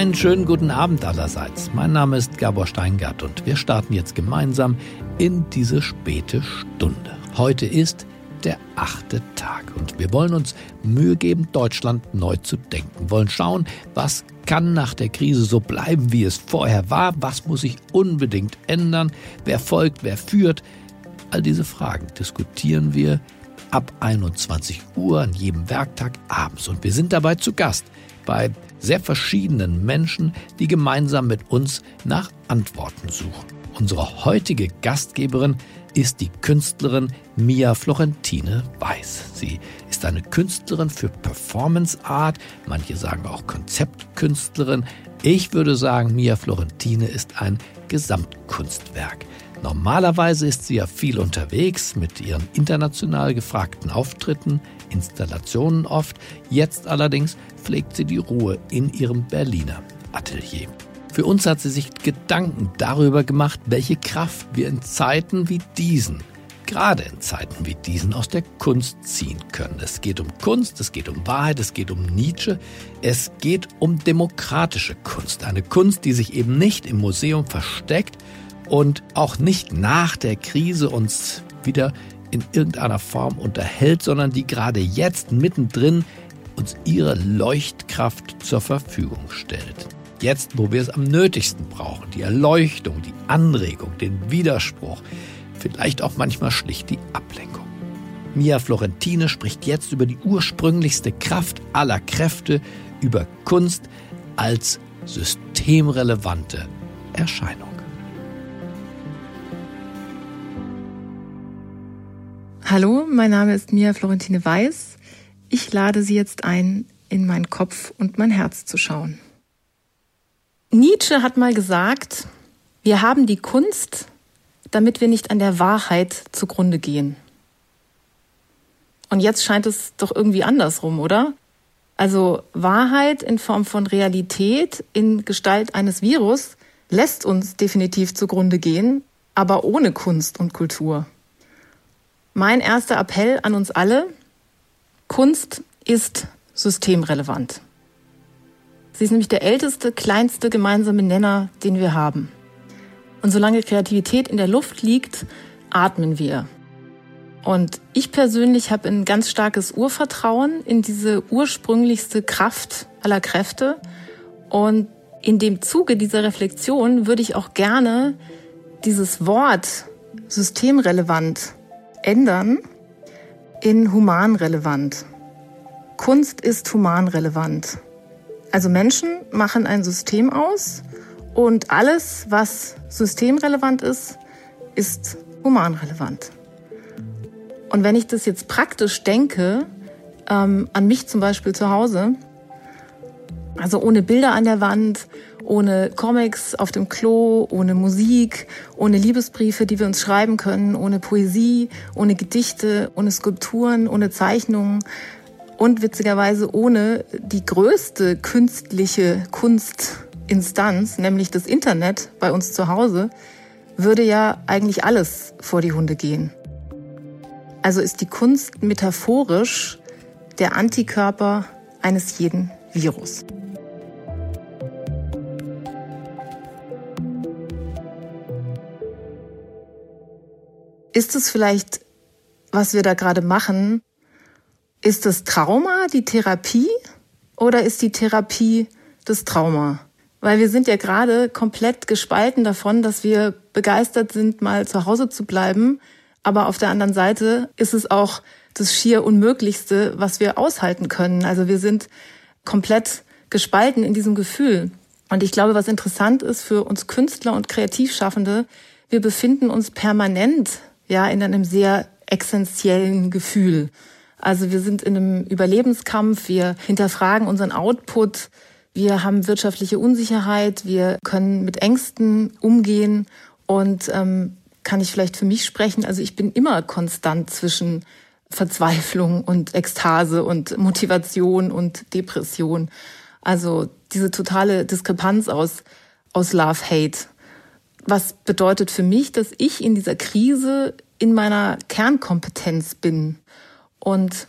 Einen schönen guten Abend allerseits. Mein Name ist Gabor Steingart und wir starten jetzt gemeinsam in diese späte Stunde. Heute ist der achte Tag und wir wollen uns Mühe geben, Deutschland neu zu denken, wollen schauen, was kann nach der Krise so bleiben, wie es vorher war, was muss sich unbedingt ändern, wer folgt, wer führt. All diese Fragen diskutieren wir ab 21 Uhr an jedem Werktag abends und wir sind dabei zu Gast bei sehr verschiedenen Menschen, die gemeinsam mit uns nach Antworten suchen. Unsere heutige Gastgeberin ist die Künstlerin Mia Florentine Weiß. Sie ist eine Künstlerin für Performance Art, manche sagen auch Konzeptkünstlerin. Ich würde sagen, Mia Florentine ist ein Gesamtkunstwerk. Normalerweise ist sie ja viel unterwegs mit ihren international gefragten Auftritten, Installationen oft. Jetzt allerdings pflegt sie die Ruhe in ihrem Berliner Atelier. Für uns hat sie sich Gedanken darüber gemacht, welche Kraft wir in Zeiten wie diesen, gerade in Zeiten wie diesen, aus der Kunst ziehen können. Es geht um Kunst, es geht um Wahrheit, es geht um Nietzsche, es geht um demokratische Kunst. Eine Kunst, die sich eben nicht im Museum versteckt und auch nicht nach der Krise uns wieder in irgendeiner Form unterhält, sondern die gerade jetzt mittendrin uns ihre Leuchtkraft zur Verfügung stellt. Jetzt, wo wir es am nötigsten brauchen, die Erleuchtung, die Anregung, den Widerspruch, vielleicht auch manchmal schlicht die Ablenkung. Mia Florentine spricht jetzt über die ursprünglichste Kraft aller Kräfte, über Kunst als systemrelevante Erscheinung. Hallo, mein Name ist Mia Florentine Weiß. Ich lade Sie jetzt ein, in meinen Kopf und mein Herz zu schauen. Nietzsche hat mal gesagt, wir haben die Kunst, damit wir nicht an der Wahrheit zugrunde gehen. Und jetzt scheint es doch irgendwie andersrum, oder? Also Wahrheit in Form von Realität in Gestalt eines Virus lässt uns definitiv zugrunde gehen, aber ohne Kunst und Kultur. Mein erster Appell an uns alle, Kunst ist systemrelevant. Sie ist nämlich der älteste, kleinste gemeinsame Nenner, den wir haben. Und solange Kreativität in der Luft liegt, atmen wir. Und ich persönlich habe ein ganz starkes Urvertrauen in diese ursprünglichste Kraft aller Kräfte. Und in dem Zuge dieser Reflexion würde ich auch gerne dieses Wort systemrelevant ändern in humanrelevant. Kunst ist humanrelevant. Also Menschen machen ein System aus und alles, was systemrelevant ist, ist humanrelevant. Und wenn ich das jetzt praktisch denke, ähm, an mich zum Beispiel zu Hause, also ohne Bilder an der Wand, ohne Comics auf dem Klo, ohne Musik, ohne Liebesbriefe, die wir uns schreiben können, ohne Poesie, ohne Gedichte, ohne Skulpturen, ohne Zeichnungen und witzigerweise ohne die größte künstliche Kunstinstanz, nämlich das Internet bei uns zu Hause, würde ja eigentlich alles vor die Hunde gehen. Also ist die Kunst metaphorisch der Antikörper eines jeden Virus. Ist es vielleicht, was wir da gerade machen, ist das Trauma die Therapie oder ist die Therapie das Trauma? Weil wir sind ja gerade komplett gespalten davon, dass wir begeistert sind, mal zu Hause zu bleiben. Aber auf der anderen Seite ist es auch das schier Unmöglichste, was wir aushalten können. Also wir sind komplett gespalten in diesem Gefühl. Und ich glaube, was interessant ist für uns Künstler und Kreativschaffende, wir befinden uns permanent ja in einem sehr essentiellen Gefühl. Also wir sind in einem Überlebenskampf, wir hinterfragen unseren Output, wir haben wirtschaftliche Unsicherheit, wir können mit Ängsten umgehen und ähm, kann ich vielleicht für mich sprechen. Also ich bin immer konstant zwischen Verzweiflung und Ekstase und Motivation und Depression. Also diese totale Diskrepanz aus, aus Love, Hate was bedeutet für mich, dass ich in dieser Krise in meiner Kernkompetenz bin. Und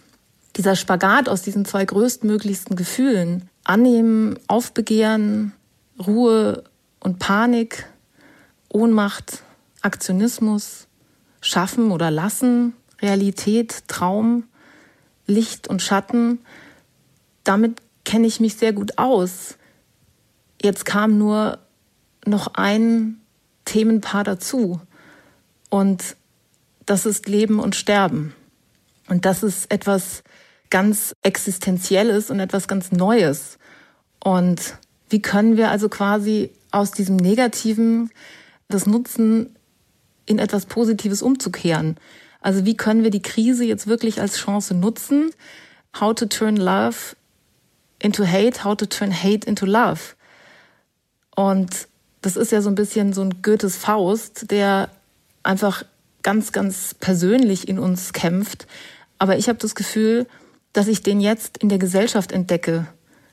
dieser Spagat aus diesen zwei größtmöglichsten Gefühlen, annehmen, aufbegehren, Ruhe und Panik, Ohnmacht, Aktionismus, Schaffen oder Lassen, Realität, Traum, Licht und Schatten. Damit kenne ich mich sehr gut aus. Jetzt kam nur noch ein Themenpaar dazu. Und das ist Leben und Sterben. Und das ist etwas ganz Existenzielles und etwas ganz Neues. Und wie können wir also quasi aus diesem Negativen das Nutzen in etwas Positives umzukehren? Also wie können wir die Krise jetzt wirklich als Chance nutzen? How to turn love into hate, how to turn hate into love. Und das ist ja so ein bisschen so ein Goethes Faust, der einfach ganz, ganz persönlich in uns kämpft. Aber ich habe das Gefühl, dass ich den jetzt in der Gesellschaft entdecke.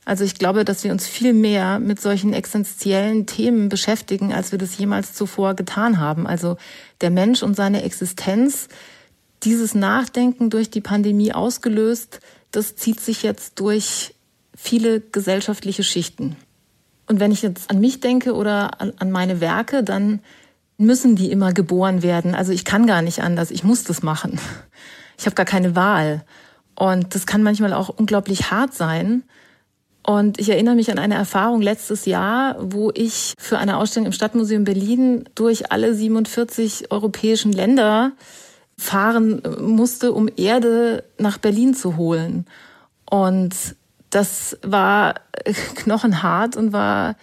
Also ich glaube, dass wir uns viel mehr mit solchen essentiellen Themen beschäftigen, als wir das jemals zuvor getan haben. Also der Mensch und seine Existenz, dieses Nachdenken durch die Pandemie ausgelöst, das zieht sich jetzt durch viele gesellschaftliche Schichten. Und wenn ich jetzt an mich denke oder an, an meine Werke, dann müssen die immer geboren werden. Also ich kann gar nicht anders, ich muss das machen. Ich habe gar keine Wahl. Und das kann manchmal auch unglaublich hart sein. Und ich erinnere mich an eine Erfahrung letztes Jahr, wo ich für eine Ausstellung im Stadtmuseum Berlin durch alle 47 europäischen Länder fahren musste, um Erde nach Berlin zu holen. Und das war knochenhart und war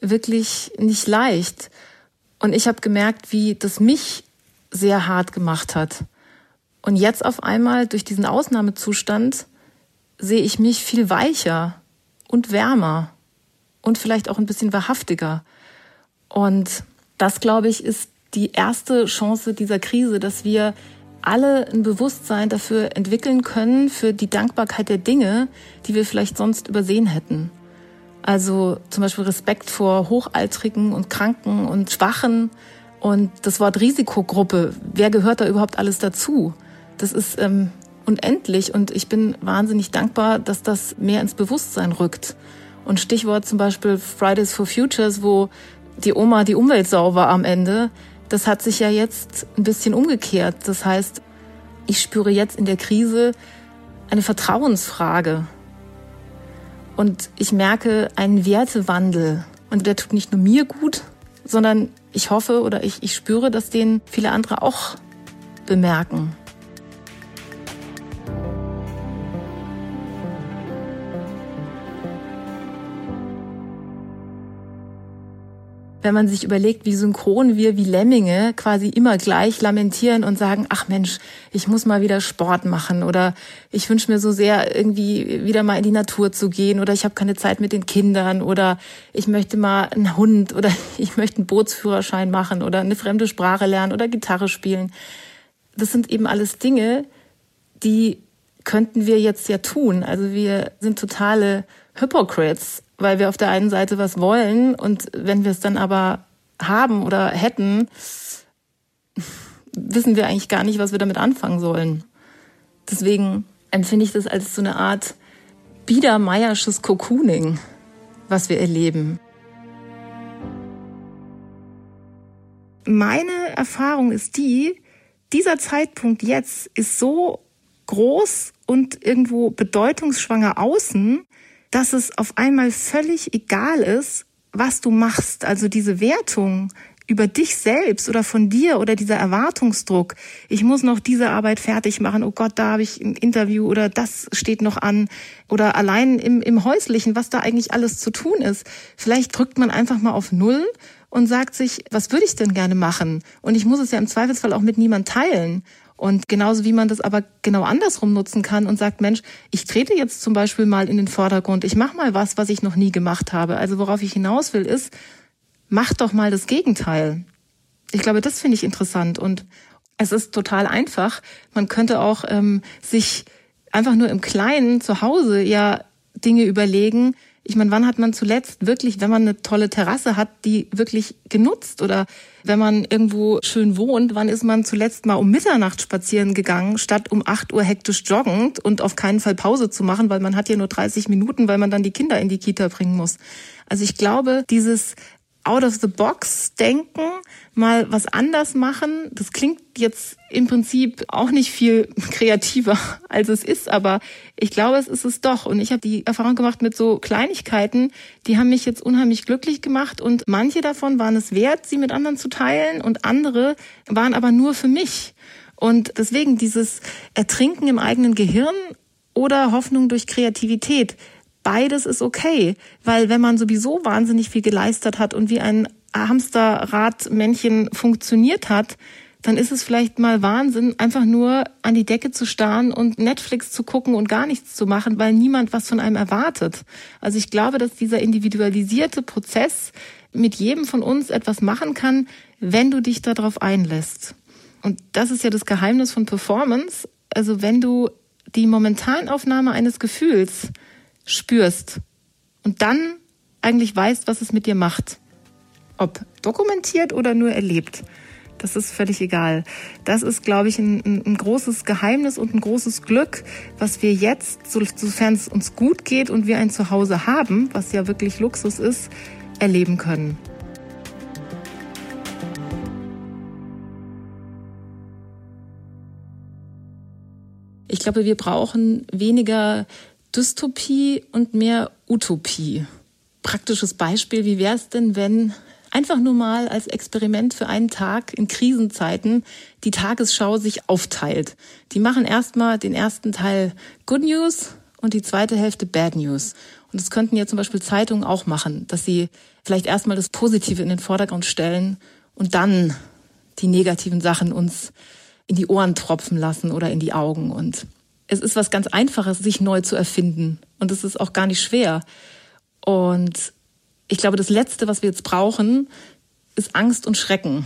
wirklich nicht leicht. Und ich habe gemerkt, wie das mich sehr hart gemacht hat. Und jetzt auf einmal durch diesen Ausnahmezustand sehe ich mich viel weicher und wärmer und vielleicht auch ein bisschen wahrhaftiger. Und das, glaube ich, ist die erste Chance dieser Krise, dass wir alle ein Bewusstsein dafür entwickeln können, für die Dankbarkeit der Dinge, die wir vielleicht sonst übersehen hätten. Also zum Beispiel Respekt vor Hochaltrigen und Kranken und Schwachen und das Wort Risikogruppe. Wer gehört da überhaupt alles dazu? Das ist ähm, unendlich und ich bin wahnsinnig dankbar, dass das mehr ins Bewusstsein rückt. Und Stichwort zum Beispiel Fridays for Futures, wo die Oma die Umweltsau war am Ende. Das hat sich ja jetzt ein bisschen umgekehrt. Das heißt, ich spüre jetzt in der Krise eine Vertrauensfrage. Und ich merke einen Wertewandel. Und der tut nicht nur mir gut, sondern ich hoffe oder ich, ich spüre, dass den viele andere auch bemerken. Wenn man sich überlegt, wie synchron wir wie Lemminge quasi immer gleich lamentieren und sagen, ach Mensch, ich muss mal wieder Sport machen oder ich wünsche mir so sehr irgendwie wieder mal in die Natur zu gehen oder ich habe keine Zeit mit den Kindern oder ich möchte mal einen Hund oder ich möchte einen Bootsführerschein machen oder eine fremde Sprache lernen oder Gitarre spielen. Das sind eben alles Dinge, die könnten wir jetzt ja tun. Also wir sind totale Hypocrites weil wir auf der einen Seite was wollen und wenn wir es dann aber haben oder hätten, wissen wir eigentlich gar nicht, was wir damit anfangen sollen. Deswegen empfinde ich das als so eine Art biedermeiersches Cocooning, was wir erleben. Meine Erfahrung ist die, dieser Zeitpunkt jetzt ist so groß und irgendwo bedeutungsschwanger außen, dass es auf einmal völlig egal ist, was du machst. Also diese Wertung über dich selbst oder von dir oder dieser Erwartungsdruck. Ich muss noch diese Arbeit fertig machen. Oh Gott, da habe ich ein Interview oder das steht noch an. Oder allein im, im Häuslichen, was da eigentlich alles zu tun ist. Vielleicht drückt man einfach mal auf Null und sagt sich, was würde ich denn gerne machen? Und ich muss es ja im Zweifelsfall auch mit niemand teilen. Und genauso wie man das aber genau andersrum nutzen kann und sagt, Mensch, ich trete jetzt zum Beispiel mal in den Vordergrund, ich mache mal was, was ich noch nie gemacht habe. Also worauf ich hinaus will, ist, mach doch mal das Gegenteil. Ich glaube, das finde ich interessant und es ist total einfach. Man könnte auch ähm, sich einfach nur im Kleinen zu Hause ja Dinge überlegen, Ich meine, wann hat man zuletzt wirklich, wenn man eine tolle Terrasse hat, die wirklich genutzt? Oder wenn man irgendwo schön wohnt, wann ist man zuletzt mal um Mitternacht spazieren gegangen, statt um 8 Uhr hektisch joggend und auf keinen Fall Pause zu machen, weil man hat ja nur 30 Minuten, weil man dann die Kinder in die Kita bringen muss. Also ich glaube, dieses out mal was anders machen. Das klingt jetzt im Prinzip auch nicht viel kreativer, als es ist, aber ich glaube, es ist es doch. Und ich habe die Erfahrung gemacht mit so Kleinigkeiten, die haben mich jetzt unheimlich glücklich gemacht und manche davon waren es wert, sie mit anderen zu teilen und andere waren aber nur für mich. Und deswegen dieses Ertrinken im eigenen Gehirn oder Hoffnung durch Kreativität beides ist okay, weil wenn man sowieso wahnsinnig viel geleistet hat und wie ein Hamsterradmännchen funktioniert hat, dann ist es vielleicht mal Wahnsinn, einfach nur an die Decke zu starren und Netflix zu gucken und gar nichts zu machen, weil niemand was von einem erwartet. Also ich glaube, dass dieser individualisierte Prozess mit jedem von uns etwas machen kann, wenn du dich darauf einlässt. Und das ist ja das Geheimnis von Performance. Also wenn du die Momentanaufnahme eines Gefühls spürst und dann eigentlich weißt, was es mit dir macht. Ob dokumentiert oder nur erlebt. Das ist völlig egal. Das ist, glaube ich, ein, ein, großes Geheimnis und ein großes Glück, was wir jetzt, sofern es uns gut geht und wir ein Zuhause haben, was ja wirklich Luxus ist, erleben können. Ich glaube, wir brauchen weniger Dystopie und mehr Utopie. Praktisches Beispiel, wie wäre es denn, wenn einfach nur mal als Experiment für einen Tag in Krisenzeiten die Tagesschau sich aufteilt. Die machen erstmal den ersten Teil Good News und die zweite Hälfte Bad News. Und das könnten ja zum Beispiel Zeitungen auch machen, dass sie vielleicht erstmal das Positive in den Vordergrund stellen und dann die negativen Sachen uns in die Ohren tropfen lassen oder in die Augen. Und es ist was ganz Einfaches, sich neu zu erfinden. Und es ist auch gar nicht schwer. Und ich glaube, das Letzte, was wir jetzt brauchen, ist Angst und Schrecken.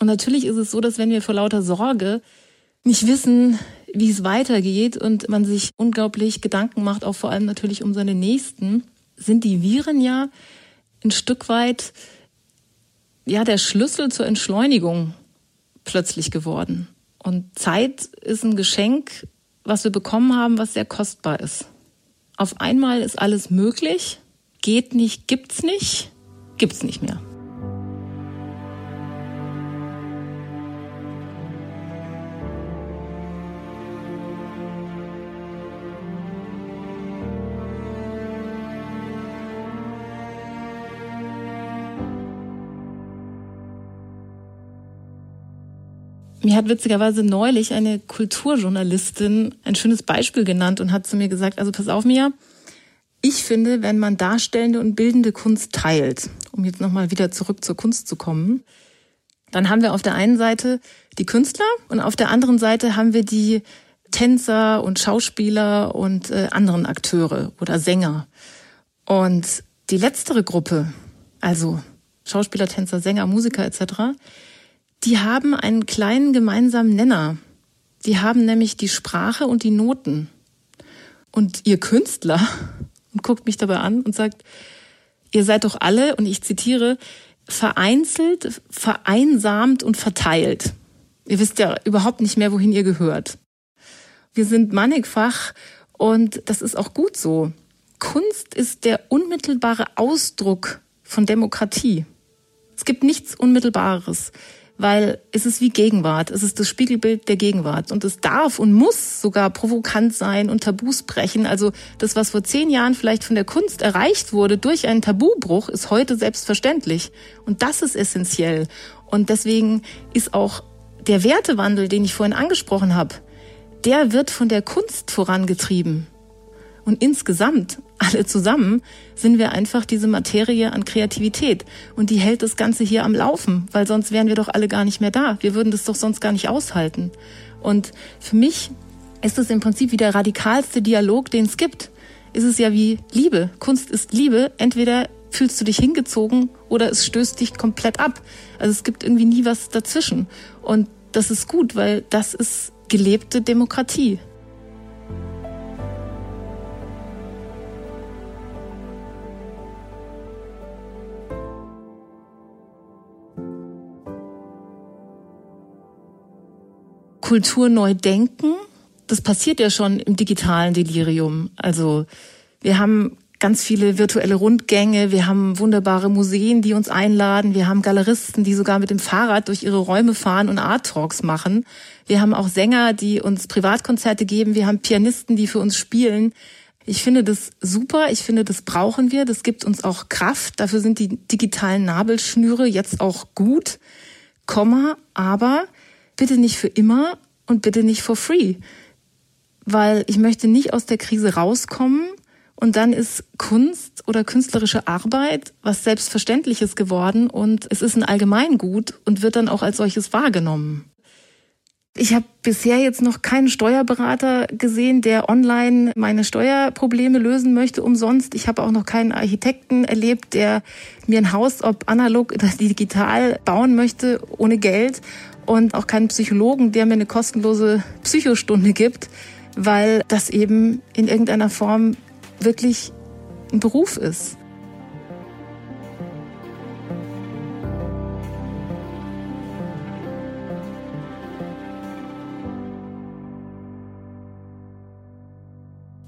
Und natürlich ist es so, dass wenn wir vor lauter Sorge nicht wissen, wie es weitergeht und man sich unglaublich Gedanken macht, auch vor allem natürlich um seine Nächsten, sind die Viren ja ein Stück weit ja der Schlüssel zur Entschleunigung plötzlich geworden. Und Zeit ist ein Geschenk, was wir bekommen haben, was sehr kostbar ist. Auf einmal ist alles möglich, geht nicht, gibt's nicht, gibt's nicht mehr. Mir hat witzigerweise neulich eine Kulturjournalistin ein schönes Beispiel genannt und hat zu mir gesagt, also pass auf mir, ich finde, wenn man darstellende und bildende Kunst teilt, um jetzt nochmal wieder zurück zur Kunst zu kommen, dann haben wir auf der einen Seite die Künstler und auf der anderen Seite haben wir die Tänzer und Schauspieler und äh, anderen Akteure oder Sänger. Und die letztere Gruppe, also Schauspieler, Tänzer, Sänger, Musiker etc., die haben einen kleinen gemeinsamen Nenner. Die haben nämlich die Sprache und die Noten. Und ihr Künstler und guckt mich dabei an und sagt, ihr seid doch alle, und ich zitiere, vereinzelt, vereinsamt und verteilt. Ihr wisst ja überhaupt nicht mehr, wohin ihr gehört. Wir sind mannigfach und das ist auch gut so. Kunst ist der unmittelbare Ausdruck von Demokratie. Es gibt nichts Unmittelbares weil es ist wie Gegenwart. Es ist das Spiegelbild der Gegenwart. Und es darf und muss sogar provokant sein und Tabus brechen. Also das, was vor zehn Jahren vielleicht von der Kunst erreicht wurde durch einen Tabubruch, ist heute selbstverständlich. Und das ist essentiell. Und deswegen ist auch der Wertewandel, den ich vorhin angesprochen habe, der wird von der Kunst vorangetrieben. Und insgesamt, alle zusammen, sind wir einfach diese Materie an Kreativität. Und die hält das Ganze hier am Laufen, weil sonst wären wir doch alle gar nicht mehr da. Wir würden das doch sonst gar nicht aushalten. Und für mich ist es im Prinzip wie der radikalste Dialog, den es gibt. Ist es ja wie Liebe. Kunst ist Liebe. Entweder fühlst du dich hingezogen oder es stößt dich komplett ab. Also es gibt irgendwie nie was dazwischen. Und das ist gut, weil das ist gelebte Demokratie. Kultur neu denken. Das passiert ja schon im digitalen Delirium. Also wir haben ganz viele virtuelle Rundgänge, wir haben wunderbare Museen, die uns einladen, wir haben Galeristen, die sogar mit dem Fahrrad durch ihre Räume fahren und Art Talks machen. Wir haben auch Sänger, die uns Privatkonzerte geben, wir haben Pianisten, die für uns spielen. Ich finde das super, ich finde, das brauchen wir, das gibt uns auch Kraft, dafür sind die digitalen Nabelschnüre jetzt auch gut, Komma, aber bitte nicht für immer und bitte nicht for free, weil ich möchte nicht aus der Krise rauskommen und dann ist Kunst oder künstlerische Arbeit was Selbstverständliches geworden und es ist ein Allgemeingut und wird dann auch als solches wahrgenommen. Ich habe bisher jetzt noch keinen Steuerberater gesehen, der online meine Steuerprobleme lösen möchte umsonst. Ich habe auch noch keinen Architekten erlebt, der mir ein Haus, ob analog oder digital, bauen möchte ohne Geld. Und auch keinen Psychologen, der mir eine kostenlose Psychostunde gibt, weil das eben in irgendeiner Form wirklich ein Beruf ist.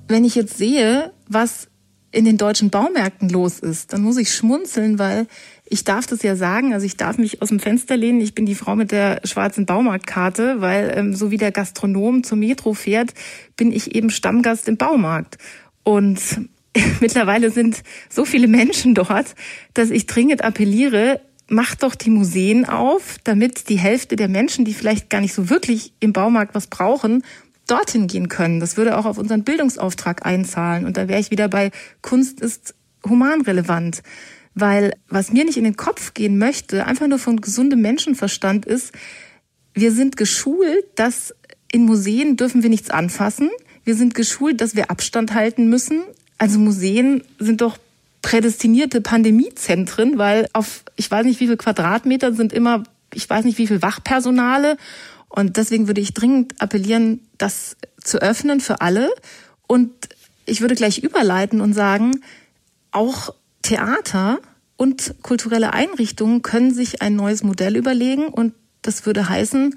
Wenn ich jetzt sehe, was in den deutschen Baumärkten los ist, dann muss ich schmunzeln, weil ich darf das ja sagen, also ich darf mich aus dem Fenster lehnen, ich bin die Frau mit der schwarzen Baumarktkarte, weil ähm, so wie der Gastronom zur Metro fährt, bin ich eben Stammgast im Baumarkt. Und mittlerweile sind so viele Menschen dort, dass ich dringend appelliere, macht doch die Museen auf, damit die Hälfte der Menschen, die vielleicht gar nicht so wirklich im Baumarkt was brauchen, dorthin gehen können. Das würde auch auf unseren Bildungsauftrag einzahlen. Und da wäre ich wieder bei Kunst ist humanrelevant. Weil was mir nicht in den Kopf gehen möchte, einfach nur von gesundem Menschenverstand ist, wir sind geschult, dass in Museen dürfen wir nichts anfassen. Wir sind geschult, dass wir Abstand halten müssen. Also Museen sind doch prädestinierte Pandemiezentren, weil auf, ich weiß nicht wie viel Quadratmeter sind immer, ich weiß nicht wie viel Wachpersonale. Und deswegen würde ich dringend appellieren, das zu öffnen für alle. Und ich würde gleich überleiten und sagen, auch Theater und kulturelle Einrichtungen können sich ein neues Modell überlegen. Und das würde heißen,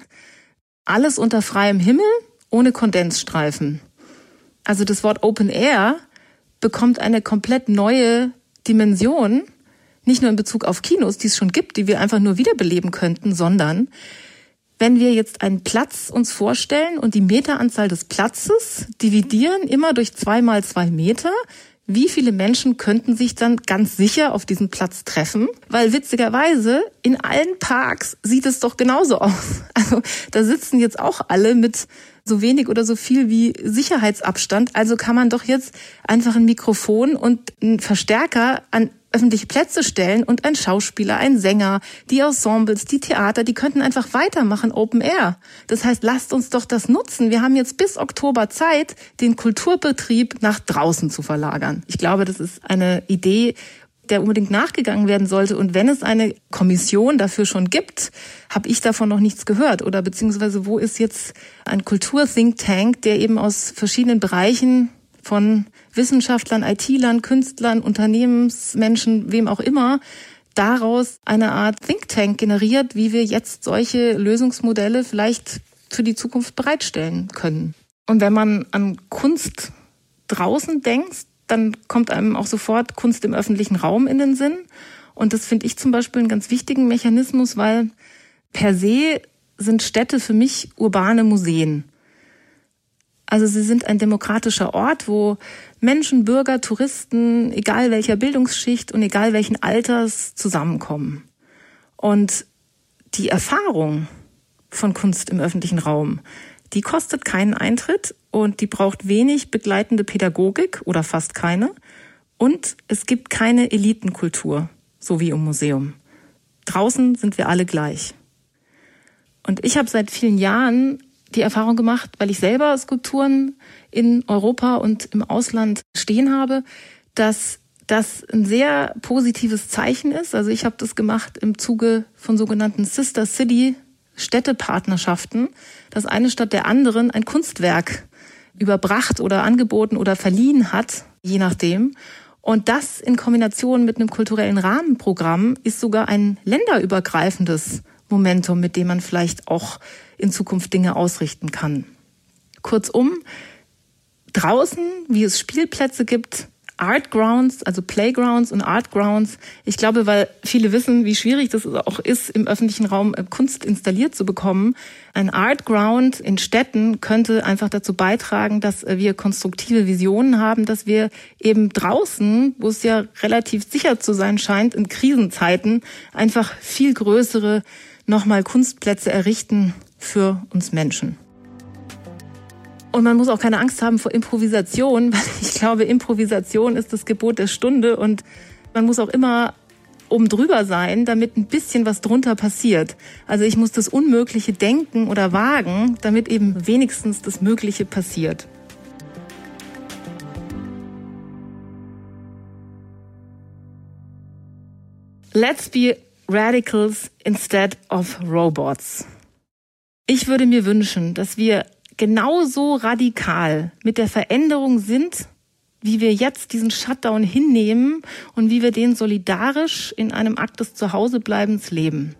alles unter freiem Himmel ohne Kondensstreifen. Also das Wort Open Air bekommt eine komplett neue Dimension, nicht nur in Bezug auf Kinos, die es schon gibt, die wir einfach nur wiederbeleben könnten, sondern wenn wir jetzt einen Platz uns vorstellen und die Meteranzahl des Platzes dividieren immer durch zwei mal zwei Meter, wie viele Menschen könnten sich dann ganz sicher auf diesem Platz treffen? Weil witzigerweise in allen Parks sieht es doch genauso aus. Also da sitzen jetzt auch alle mit so wenig oder so viel wie Sicherheitsabstand. Also kann man doch jetzt einfach ein Mikrofon und einen Verstärker an öffentliche Plätze stellen und ein Schauspieler, ein Sänger, die Ensembles, die Theater, die könnten einfach weitermachen Open Air. Das heißt, lasst uns doch das nutzen. Wir haben jetzt bis Oktober Zeit, den Kulturbetrieb nach draußen zu verlagern. Ich glaube, das ist eine Idee, der unbedingt nachgegangen werden sollte. Und wenn es eine Kommission dafür schon gibt, habe ich davon noch nichts gehört. Oder beziehungsweise wo ist jetzt ein Kultur-Think Tank, der eben aus verschiedenen Bereichen von Wissenschaftlern, IT-Lern, Künstlern, Unternehmensmenschen, wem auch immer, daraus eine Art Think Tank generiert, wie wir jetzt solche Lösungsmodelle vielleicht für die Zukunft bereitstellen können. Und wenn man an Kunst draußen denkt, dann kommt einem auch sofort Kunst im öffentlichen Raum in den Sinn. Und das finde ich zum Beispiel einen ganz wichtigen Mechanismus, weil per se sind Städte für mich urbane Museen. Also sie sind ein demokratischer Ort, wo Menschen, Bürger, Touristen, egal welcher Bildungsschicht und egal welchen Alters zusammenkommen. Und die Erfahrung von Kunst im öffentlichen Raum, die kostet keinen Eintritt und die braucht wenig begleitende Pädagogik oder fast keine. Und es gibt keine Elitenkultur, so wie im Museum. Draußen sind wir alle gleich. Und ich habe seit vielen Jahren die Erfahrung gemacht, weil ich selber Skulpturen in Europa und im Ausland stehen habe, dass das ein sehr positives Zeichen ist. Also ich habe das gemacht im Zuge von sogenannten Sister City Städtepartnerschaften, dass eine Stadt der anderen ein Kunstwerk überbracht oder angeboten oder verliehen hat, je nachdem. Und das in Kombination mit einem kulturellen Rahmenprogramm ist sogar ein länderübergreifendes Momentum, mit dem man vielleicht auch in Zukunft Dinge ausrichten kann. Kurzum, draußen, wie es Spielplätze gibt, Art Grounds, also Playgrounds und Art Grounds. Ich glaube, weil viele wissen, wie schwierig das auch ist, im öffentlichen Raum äh, Kunst installiert zu bekommen. Ein Art Ground in Städten könnte einfach dazu beitragen, dass äh, wir konstruktive Visionen haben, dass wir eben draußen, wo es ja relativ sicher zu sein scheint, in Krisenzeiten einfach viel größere nochmal Kunstplätze errichten für uns Menschen. Und man muss auch keine Angst haben vor Improvisation, weil ich glaube, Improvisation ist das Gebot der Stunde und man muss auch immer oben drüber sein, damit ein bisschen was drunter passiert. Also ich muss das Unmögliche denken oder wagen, damit eben wenigstens das Mögliche passiert. Let's be radicals instead of robots. Ich würde mir wünschen, dass wir genauso radikal mit der Veränderung sind, wie wir jetzt diesen Shutdown hinnehmen und wie wir den solidarisch in einem Akt des Zuhausebleibens leben.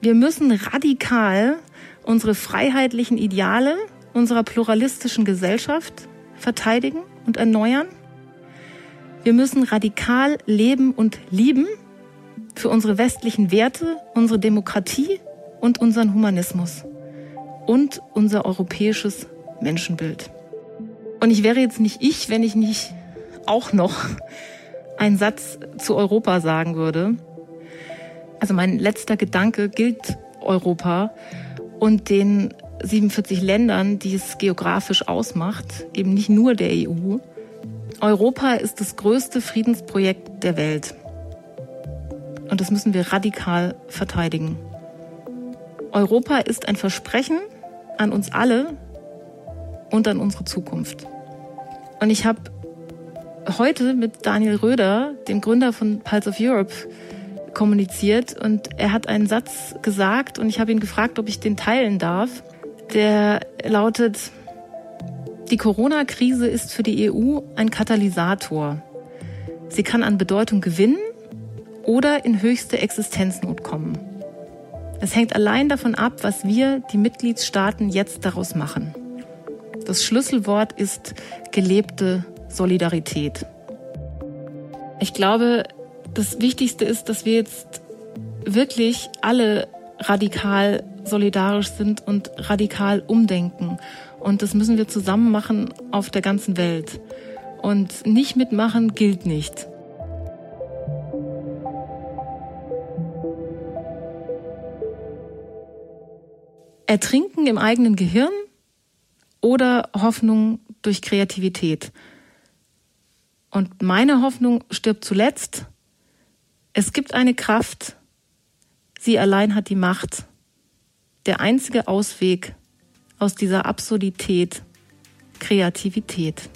Wir müssen radikal unsere freiheitlichen Ideale unserer pluralistischen Gesellschaft verteidigen und erneuern. Wir müssen radikal leben und lieben für unsere westlichen Werte, unsere Demokratie und unseren Humanismus und unser europäisches Menschenbild. Und ich wäre jetzt nicht ich, wenn ich nicht auch noch einen Satz zu Europa sagen würde. Also mein letzter Gedanke gilt Europa und den 47 Ländern, die es geografisch ausmacht, eben nicht nur der EU. Europa ist das größte Friedensprojekt der Welt. Und das müssen wir radikal verteidigen. Europa ist ein Versprechen, an uns alle und an unsere Zukunft. Und ich habe heute mit Daniel Röder, dem Gründer von Pulse of Europe, kommuniziert und er hat einen Satz gesagt und ich habe ihn gefragt, ob ich den teilen darf. Der lautet, die Corona-Krise ist für die EU ein Katalysator. Sie kann an Bedeutung gewinnen oder in höchste Existenznot kommen. Es hängt allein davon ab, was wir, die Mitgliedstaaten, jetzt daraus machen. Das Schlüsselwort ist gelebte Solidarität. Ich glaube, das Wichtigste ist, dass wir jetzt wirklich alle radikal solidarisch sind und radikal umdenken. Und das müssen wir zusammen machen auf der ganzen Welt. Und nicht mitmachen gilt nicht. Ertrinken im eigenen Gehirn oder Hoffnung durch Kreativität. Und meine Hoffnung stirbt zuletzt. Es gibt eine Kraft, sie allein hat die Macht. Der einzige Ausweg aus dieser Absurdität, Kreativität.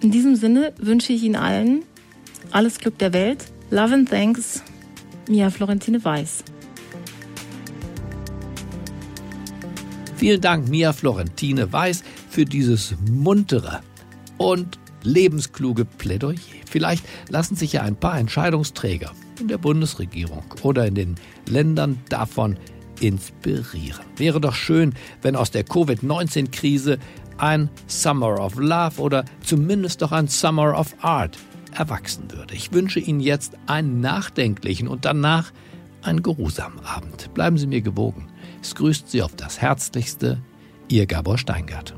In diesem Sinne wünsche ich Ihnen allen alles Glück der Welt. Love and thanks, Mia Florentine Weiß. Vielen Dank, Mia Florentine Weiß, für dieses muntere und lebenskluge Plädoyer. Vielleicht lassen sich ja ein paar Entscheidungsträger in der Bundesregierung oder in den Ländern davon inspirieren. Wäre doch schön, wenn aus der Covid-19-Krise ein Summer of Love oder zumindest doch ein Summer of Art erwachsen würde. Ich wünsche Ihnen jetzt einen nachdenklichen und danach einen geruhsamen Abend. Bleiben Sie mir gewogen. Es grüßt Sie auf das Herzlichste, Ihr Gabor Steingart.